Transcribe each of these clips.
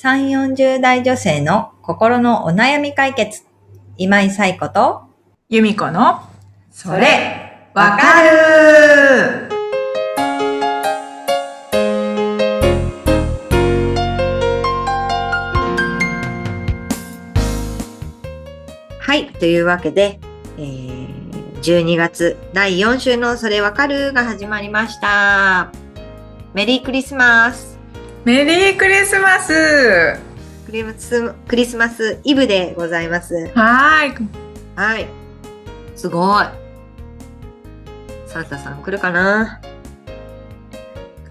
3、40代女性の心のお悩み解決。今井彩子と、由美子の、それ、わかるはい、というわけで、えー、12月第4週のそれわかるが始まりました。メリークリスマス。メリークリスマスクリスクリスマスイブでございます。はーい。はい。すごい。サンタさん来るかな？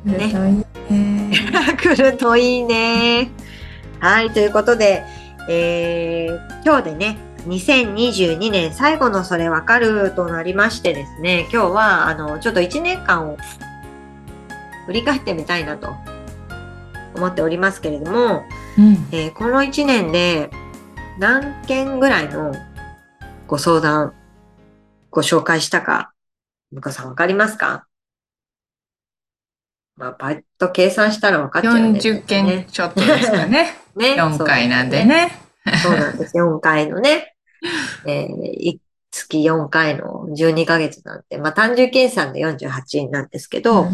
ねね。来るといいね。はい、ということで、えー、今日でね、2022年最後のそれわかるとなりましてですね、今日は、あの、ちょっと1年間を振り返ってみたいなと思っておりますけれども、うん。えーこの1年で何件ぐらいのご相談、ご紹介したか、向かさんわかりますか？まあ、パッと計算したらわかっちゃうね。40件ちょっとですかね。ね。4回なんでね。そうなんです。4回のね。えー、い月4回の12ヶ月なんて、まあ単純計算で48なんですけど、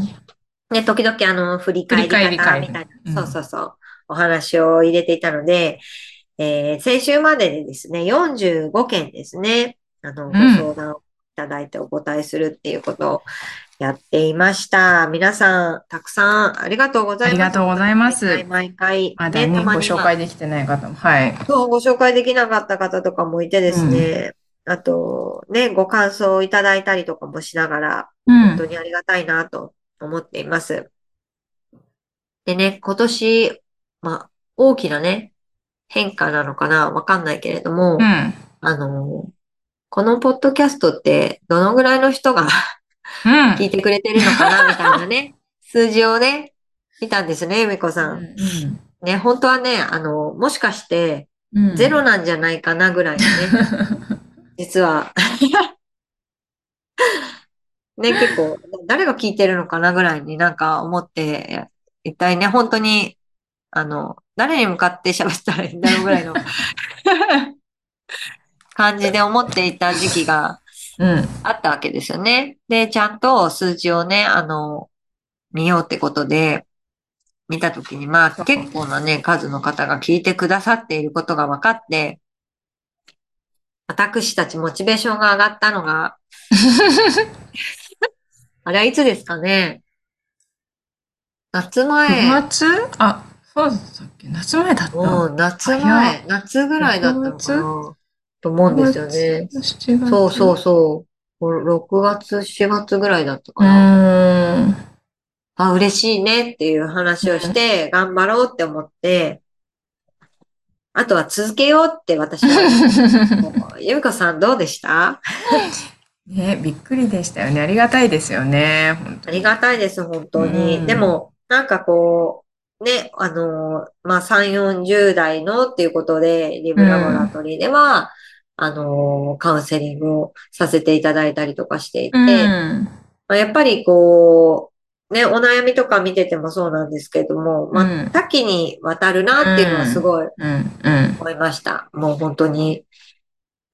ね、時々あの、振り返り方みたいうんな、そうそうそう、お話を入れていたので、えー先週まででですね、45件ですね、あの、ごん相談をいただいてお答えするっていうことをやっていました。皆さん、たくさんありがとうございます。ありがとうございます毎回毎回。まだね、ご紹介できてない方も。はい。そう、ご紹介できなかった方とかもいてですね、あと、ね、ご感想をいただいたりとかもしながら、うん本当。にありがたいなと思っています。でね、今年、まあ、大きなね、変化なのかなわかんないけれども、うん。あの、このポッドキャストってどのぐらいの人が うん。聞いてくれてるのかなみたいなね、数字をね、見たんですね、ゆみこさん。ね、本当はね、あの、もしかして、うん。ゼロなんじゃないかなぐらいのね、実は。ね、結構、誰が聞いてるのかなぐらいになんか思って、一体ね、本当に、あの、誰に向かって喋ったらいいんだろうぐらいの 感じで思っていた時期がうん。あったわけですよね。で、ちゃんと数字をね、あの、見ようってことで、見たときに、まあ、結構なね、数の方が聞いてくださっていることが分かって、私たちモチベーションが上がったのが、あれはいつですかね夏9前、月あ、そうだったっけ？夏前だった。もう夏早前、夏ぐらいだったのかなと思うんですよね。7月。そうそうそう。6月、4月ぐらいだったかな。う。あ、嬉しいねっていう話をして、頑張ろうって思って、あとは続けようって私は。ゆみこさんどうでした？ね、びっくりでしたよね。ありがたいですよね。本当にありがたいです、本当に。うんでも、なんかこう、ね、あの、まあ、3、40代のっていうことで、リブラボラトリーでは、あの、カウンセリングをさせていただいたりとかしていて、うん。まあ、やっぱりこう、ね、お悩みとか見ててもそうなんですけども、まうんあ、多岐にわたるなっていうのはすごいうん。うん。思いました。もう本当に。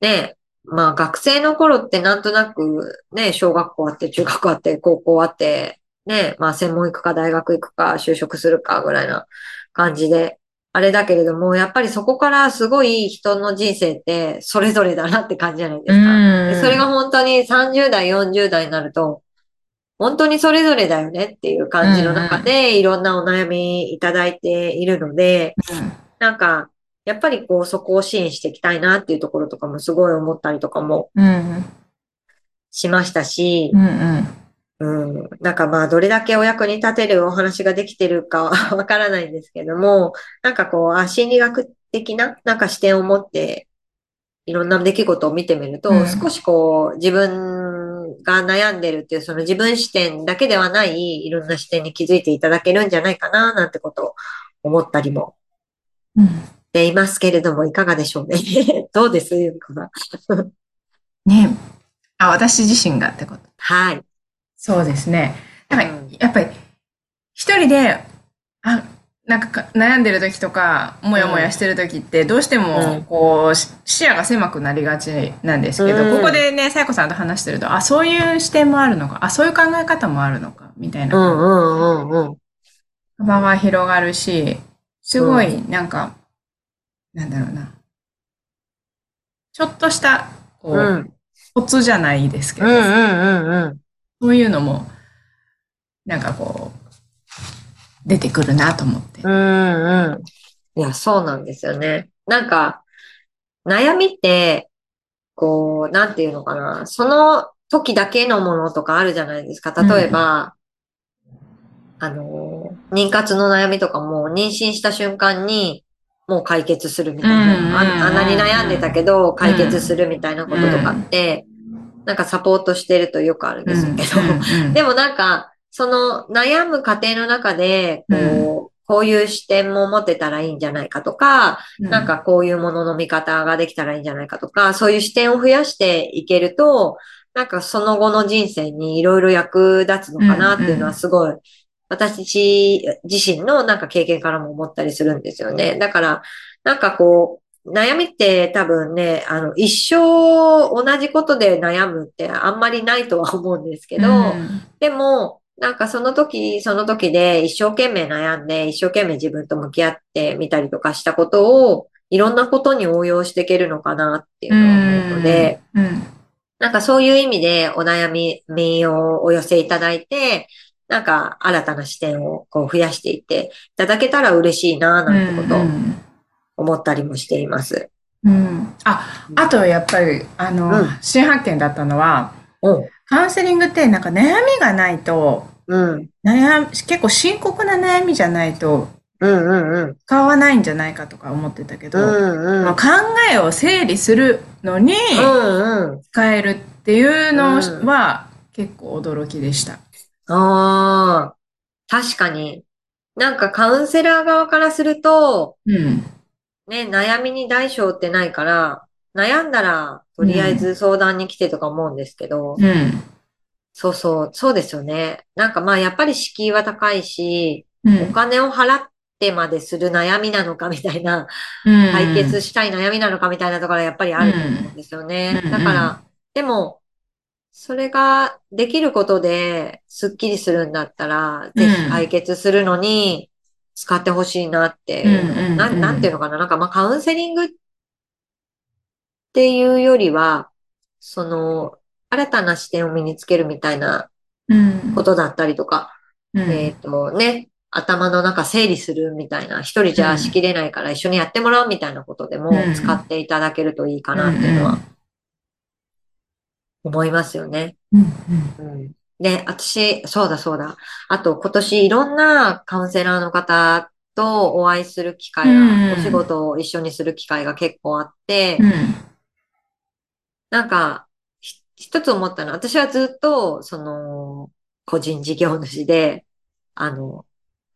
ね、まあ学生の頃ってなんとなく、ね、小学校あって、中学校あって、高校あって、ね、まあ専門行くか大学行くか就職するかぐらいな感じで、あれだけれども、やっぱりそこからすごい人の人生ってそれぞれだなって感じじゃないですか。それが本当に30代、40代になると、本当にそれぞれだよねっていう感じの中で、いろんなお悩みいただいているので、なんか、やっぱりこう、そこを支援していきたいなっていうところとかもすごい思ったりとかもうん。しましたしう、ん。うん、なんかまあ、どれだけお役に立てるお話ができてるか わからないんですけども、なんかこう、あ、心理学的な、なんか視点を持って、いろんな出来事を見てみると、うん少しこう、自分が悩んでるっていう、その自分視点だけではない、いろんな視点に気づいていただけるんじゃないかな、なんてことを思ったりもていますけれども、いかがでしょうね。どうです？ゆみこさん。ねあ、私自身がってこと。はい。そうですね。なんかうんやっぱり、一人で、あ、なんかか悩んでる時とか、もやもやしてる時って、どうしてうもん、こう、し視野が狭くなりがちなんですけど、うんここでね、さやこさんと話してると、あ、そういう視点もあるのか、あ、そういう考え方もあるのか、みたいうんな。うんうんうん。幅が広がるし、すごい、なんか、なんだろうな。ちょっとした、こう、うんコツじゃないですけど、うんうんうんうん。そういうのも、なんかこう、出てくるなと思って。うんうん。いや、そうなんですよね。なんか、悩みって、こう、なんていうのかな。その時だけのものとかあるじゃないですか。例えば、あの、妊活の悩みとかも妊娠した瞬間にもう解決するみたいうんな。ああんなに悩んでたけど解決するみたいなこととかって、なんかサポートしてるとよくあるんですけど、でもなんか、その悩む過程の中で、こう、こういう視点も持てたらいいんじゃないかとか、うん。なんかこういうものの見方ができたらいいんじゃないかとか、そういう視点を増やしていけると、なんかその後の人生にいろいろ役立つのかなっていうのはすごい、私自身のなんか経験からも思ったりするんですよね。だから、なんかこう、悩みって多分ね、あの、一生同じことで悩むってあんまりないとは思うんですけど、うん。でも、なんかその時、その時で一生懸命悩んで、一生懸命自分と向き合ってみたりとかしたことを、いろんなことに応用していけるのかなっていうのを思うので、うん。なんかそういう意味でお悩みをお寄せいただいて、なんか新たな視点をこう増やしていっていただけたら嬉しいな、なんてこと思ったりもしています。うんあ、あとやっぱり、あの、うん新発見だったのは、うん。カウンセリングってなんか悩みがないと、うん。悩み、結構深刻な悩みじゃないとうんうんうん。使わないんじゃないかとか思ってたけど、うんうん。まあ考えを整理するのにうんうん。使えるっていうのは結構驚きでした。ああ、確かに。なんかカウンセラー側からすると、うん。ね、悩みに代償ってないから、悩んだら、とりあえず相談に来てとか思うんですけど、うん。そうそう、そうですよね。なんかまあやっぱり敷居は高いし、うんお金を払ってまでする悩みなのかみたいな、うん解決したい悩みなのかみたいなところはやっぱりあると思うんですよね。うんだから、でも、それができることでスッキリするんだったら、ぜひ解決するのに使ってほしいなっていうんななんていうのかな。なんかまあカウンセリングっていうよりは、その、新たな視点を身につけるみたいなうん。ことだったりとか、うん。えっとね、頭の中整理するみたいな、一人じゃしきれないから一緒にやってもらうみたいなことでもうん。使っていただけるといいかなっていうのは思いますよね。うんうん。で、私、そうだそうだ。あと今年いろんなカウンセラーの方とお会いする機会うんが、お仕事を一緒にする機会が結構あってう、んなんか、ひ一つ思ったのは、私はずっと、その、個人事業主で、あの、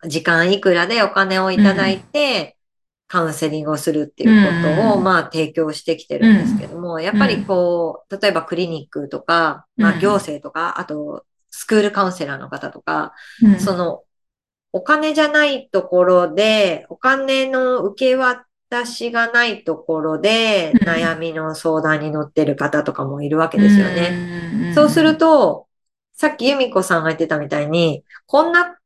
時間いくらでお金をいただいて、カウンセリングをするっていうことを、うんまあ、提供してきてるんですけども、やっぱりこう、例えばクリニックとか、まあ、うん行政とか、あと、スクールカウンセラーの方とか、うん。その、お金じゃないところで、お金の受け渡しがないところで、うん。悩みの相談に乗ってる方とかもいるわけですよね。ねそうすると、さっき由美子さんが言ってたみたいに、こんな、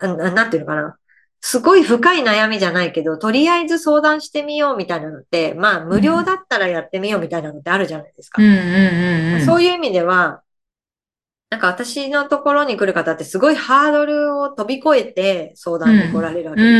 あななんていうのかな。すごい深い悩みじゃないけど、とりあえず相談してみようみたいなのって、まあ無料だったらやってみようみたいなのってあるじゃないですか。そういう意味では、なんか私のところに来る方ってすごいハードルを飛び越えて相談に来られるわけうで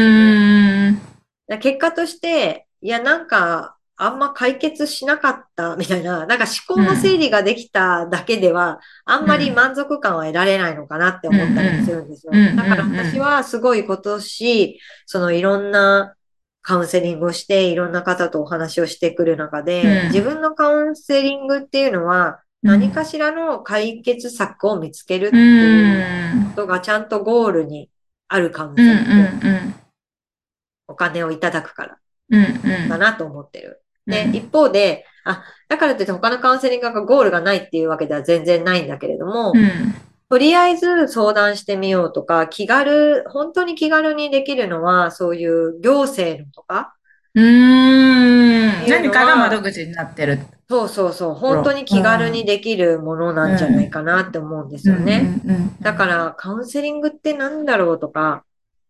す結果として、いやなんかあんま解決しなかったみたいな、なんか思考の整理ができただけでは、あんまり満足感は得られないのかなって思ったりするんですよ。だから私はすごい今年、そのいろんなカウンセリングをして、いろんな方とお話をしてくる中で、うん自分のカウンセリングっていうのは、何かしらの解決策を見つけるってういうこん。とがちゃんとゴールにあるカウンセリング。んお金をいただくからうん。うんだなと思ってる。で、うん一方で、あ、だからといって他のカウンセリングがゴールがないっていうわけでは全然ないんだけれども、うん。とりあえず相談してみようとか、気軽、本当に気軽にできるのは、そういう行政のとか、うーん。何かが窓口になってる。そうそうそう、本当に気軽にできるものなんじゃないかなって思うんですよね。だから、カウンセリングってなんだろうとか、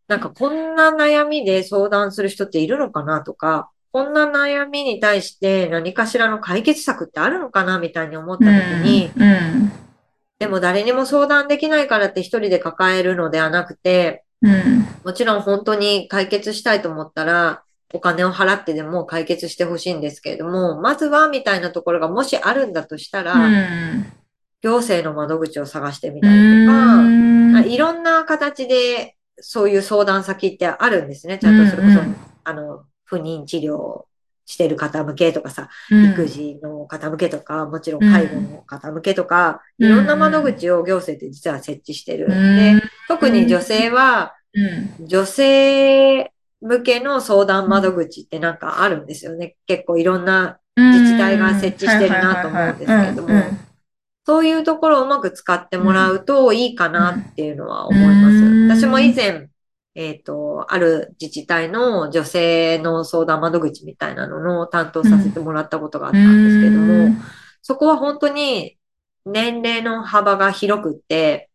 なんかこんな悩みで相談する人っているのかなとか、こんな悩みに対して何かしらの解決策ってあるのかなみたいに思った時に、うんうん。でも誰にも相談できないからって一人で抱えるのではなくて、うん。もちろん本当に解決したいと思ったら、お金を払ってでも解決してほしいんですけれども、まずはみたいなところがもしあるんだとしたら、うん。行政の窓口を探してみたりとか、いろんな形でそういう相談先ってあるんですね。ちゃんとそれこそ、あの、不妊治療してる方向けとかさ、うん。育児の方向けとか、もちろん介護の方向けとか、いろんな窓口を行政って実は設置してる。で、特に女性は、うん。女性向けの相談窓口ってなんかあるんですよね。結構いろんな自治体が設置してるなと思うんですけれども。そういうところをうまく使ってもらうといいかなっていうのは思いうん。ます。私も以前、えっ、と、ある自治体の女性の相談窓口みたいなのの担当させてもらったことがあったんですけども、そこは本当に年齢の幅が広くって、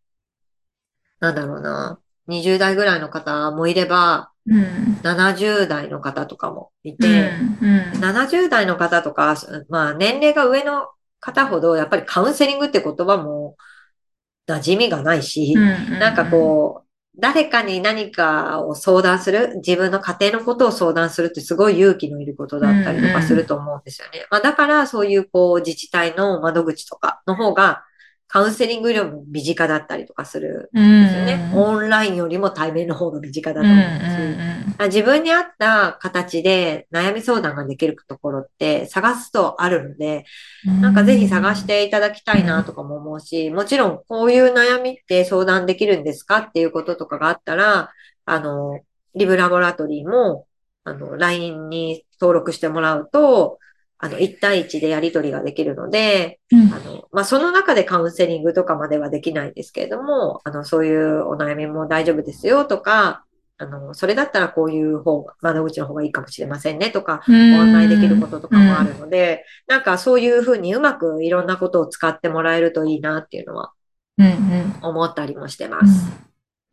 なんだろうな、20代ぐらいの方もいれば、うん。70代の方とかもいうん。て、うん。70代の方とか、まあ年齢が上の方ほど、やっぱりカウンセリングって言葉も馴染みがないし、なんかこう、誰かに何かを相談する、自分の家庭のことを相談するってすごい勇気のいることだったりとかすると思うんですよね。まあだからそういうこう自治体の窓口とかの方がカウンセリングよりも身近だったりとかするうんんですよね。オンラインよりも対面の方が身近だと思うし。あ自分に合った形で悩み相談ができるところって探すとあるので、なんかぜひ探していただきたいなとかも思うし、もちろんこういう悩みって相談できるんですかっていうこととかがあったら、あの、リブラボラトリーも、あの、LINE に登録してもらうと、あの、1対1でやり取りができるので、あの、まあ、その中でカウンセリングとかまではできないんですけれども、あの、そういうお悩みも大丈夫ですよとか、あの、それだったらこういう方が、窓口の方がいいかもしれませんねとか、ごご案内できることとかもあるので、なんかそういうふうにうまくいろんなことを使ってもらえるといいなっていうのはうんうん思ったりもしてます。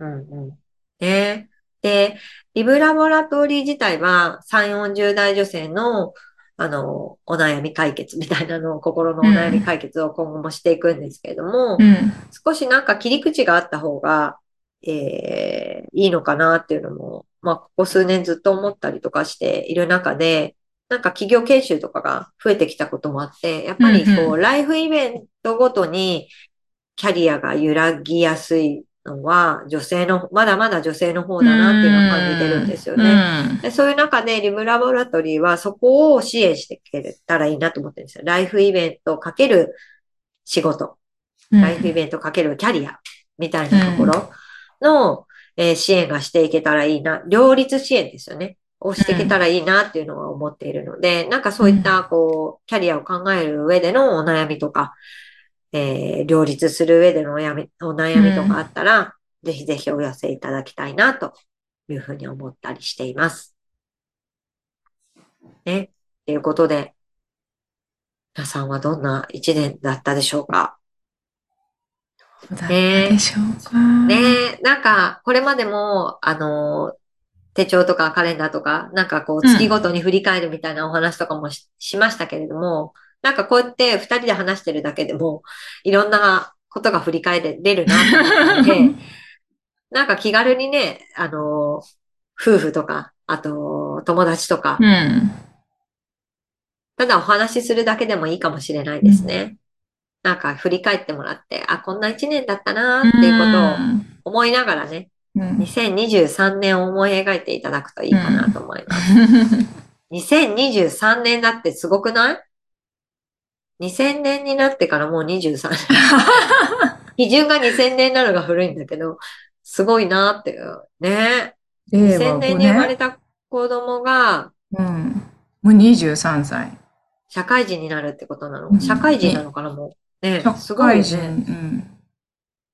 うんうん。ね。で、リブラボラトリー自体は3、40代女性のあの、お悩み解決みたいなのを、心のお悩み解決を今後もしていくんですけれども、うん。少しなんか切り口があった方が、えー、いいのかなっていうのも、まあ、ここ数年ずっと思ったりとかしている中で、なんか企業研修とかが増えてきたこともあって、やっぱりこう、うんうライフイベントごとにキャリアが揺らぎやすいのは、女性の、まだまだ女性の方だなっていうのを感じてるんですよね。でそういう中で、リブラボラトリーはそこを支援していけたらいいなと思ってるんですよ。ライフイベントかける仕事、うんライフイベントかけるキャリアみたいなところの、えー支援がしていけたらいいな。両立支援ですよね。をしていけたらいいなっていうのは思っているので、なんかそういった、こう、キャリアを考える上でのお悩みとか、えー両立する上でのお悩みお悩みとかあったら、ぜひぜひお寄せいただきたいなというふうに思ったりしています。ね。ということで、皆さんはどんな一年だったでしょうか？どうだったでしょうか？ねえ、なんか、これまでも、あの、手帳とかカレンダーとか、なんかこう、うん月ごとに振り返るみたいなお話とかもししましたけれども、なんかこうやって二人で話してるだけでも、いろんなことが振り返れるなと思ったので、なんか気軽にね、あの、夫婦とか、あと、友達とかう、ん。ただお話しするだけでもいいかもしれないですね。なんか振り返ってもらって、あ、こんな一年だったなーっていうことを思いながらね。うん2023年を思い描いていただくといいかなと思います。2023年だってすごくない？?2000 年になってからもう23年。基準が2000年なのが古いんだけど、すごいなっていう。ね。令2000和5年に生まれ年。た子供がうん。もう23歳。社会人になるってことなの？うん社会人なのかなもう。ね。社すごいよ会人。ね。うん。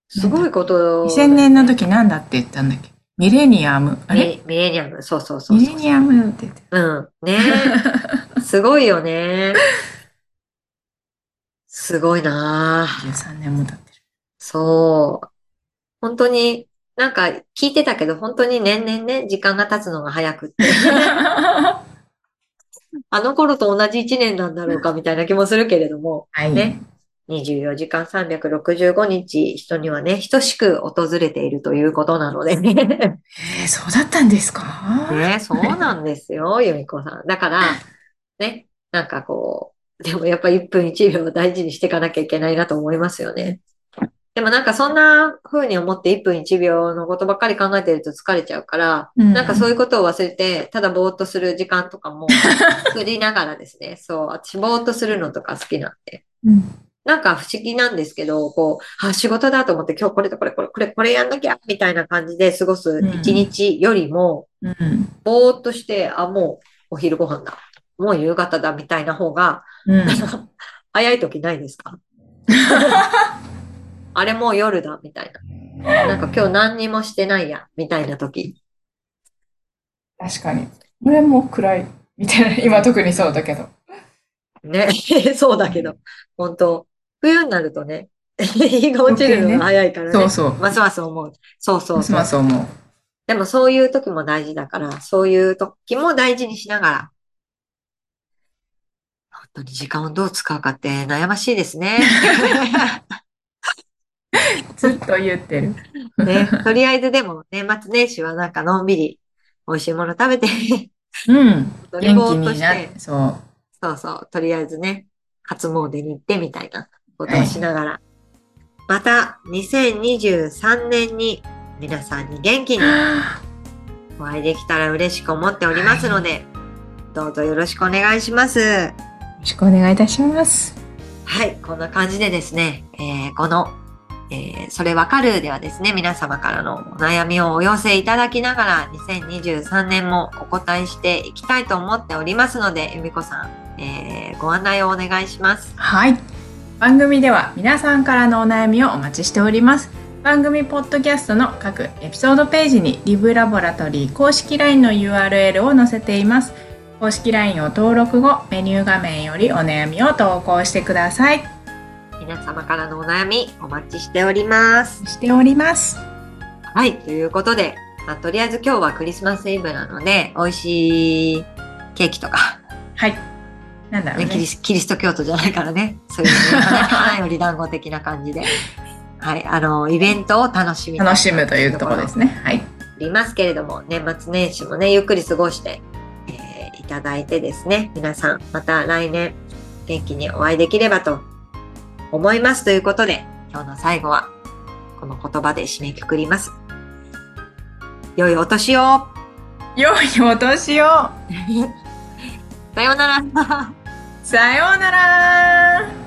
すごいこと、2000年の時なんだって言ったんだっけ？ミレニアム？あれ？ミミレニアム、そうそうそうそう。ミレニアムって言ってうん。ねすごいよね。すごいなぁ13年も経ってる。そう。本当に、なんか聞いてたけど、本当に年々ね、時間が経つのが早くって。あの頃と同じ1年なんだろうかみたいな気もするけれども、はい。ね24時間365日、人にはね、等しく訪れているということなのでね。えーそうだったんですか？ね、そうなんですよ、由美子さん。だから、ね、なんかこう、でもやっぱ1分1秒を大事にしていかなきゃいけないなと思いますよね。でもなんかそんな風に思って1分1秒のことばっかり考えてると疲れちゃうから、うんなんかそういうことを忘れて、ただぼーっとする時間とかも 作りながらですね、そう、私ぼーっとするのとか好きなんで。うんなんか不思議なんですけど、こう、あ、仕事だと思って今日これとこれこれこれこれやんなきゃみたいな感じで過ごす一日よりも、うん。ぼーっとして、あ、もうお昼ご飯だ。もう夕方だみたいな方が、うん。早い時ないですか？あれもう夜だみたいな。なんか今日何にもしてないや、みたいな時。確かに。俺も暗い。みたいな。今特にそうだけど。ね。そうだけど、本当冬になるとね、日が落ちるのが早いからね。そうそう。ますます思う。そうそうますそう。ます思う。でもそういう時も大事だから、そういう時も大事にしながら、本当に時間をどう使うかって悩ましいですね。ずっと言ってる。ね、とりあえずでも年末年始はなんかのんびり美味しいもの食べて、うん。とりぼ元気ーっとしてそう。そうそう、とりあえずね、初詣に行ってみたいなことをしながら、また2023年に皆さんに元気に お会いできたら嬉しく思っておりますので、どうぞよろしくお願いします。よろしくお願いいたします。はい、こんな感じでですね、えーこの、えーそれわかるではですね、皆様からのお悩みをお寄せいただきながら、2023年もお答えしていきたいと思っておりますので、由美子さん、えーご案内をお願いします。はい。番組では皆さんからのお悩みをお待ちしております。番組ポッドキャストの各エピソードページにリブラボラトリー公式 LINE の URL を載せています。公式 LINE を登録後、メニュー画面よりお悩みを投稿してください。皆様からのお悩みお待ちしております。しております。はい、ということで、まあ、とりあえず今日はクリスマスイブなので、美味しいケーキとか、はい。なんだろうね、キリね。スキリスト教徒じゃないからね。そういうね、より団子的な感じで。はい、あの、イベントを楽しみに楽しむというところですね。はい。ありますけれども、年末年始もね、ゆっくり過ごして、ただいてですね、皆さん、また来年、元気にお会いできればと思いますということで、今日の最後は、この言葉で締めくくります。良いお年を。良いお年を。さようなら。さようなら